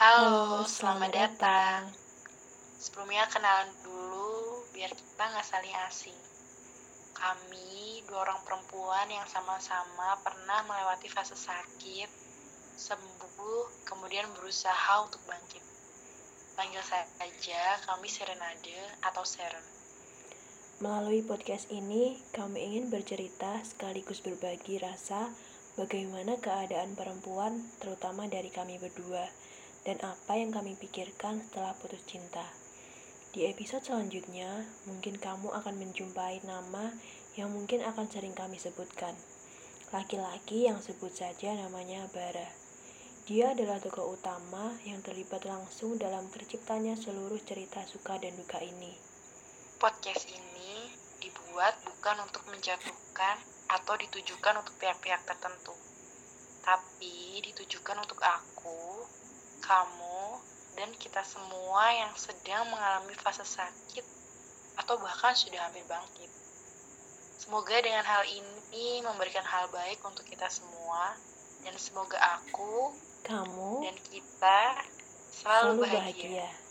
Halo, selamat datang. Sebelumnya kenalan dulu, biar kita nggak saling asing. Kami dua orang perempuan yang sama-sama pernah melewati fase sakit, sembuh, kemudian berusaha untuk bangkit. Panggil saja kami Serenade atau Seren. Melalui podcast ini, kami ingin bercerita sekaligus berbagi rasa bagaimana keadaan perempuan, terutama dari kami berdua, dan apa yang kami pikirkan setelah putus cinta. Di episode selanjutnya, mungkin kamu akan menjumpai nama yang mungkin akan sering kami sebutkan. Laki-laki yang sebut saja namanya Bara. Dia adalah tokoh utama yang terlibat langsung dalam terciptanya seluruh cerita suka dan duka ini. Podcast ini dibuat bukan untuk menjatuhkan atau ditujukan untuk pihak-pihak tertentu, tapi ditujukan untuk aku, kamu, dan kita semua yang sedang mengalami fase sakit atau bahkan sudah hampir bangkit. Semoga dengan hal ini memberikan hal baik untuk kita semua, dan semoga aku Kamu dan kita selalu, selalu bahagia. bahagia.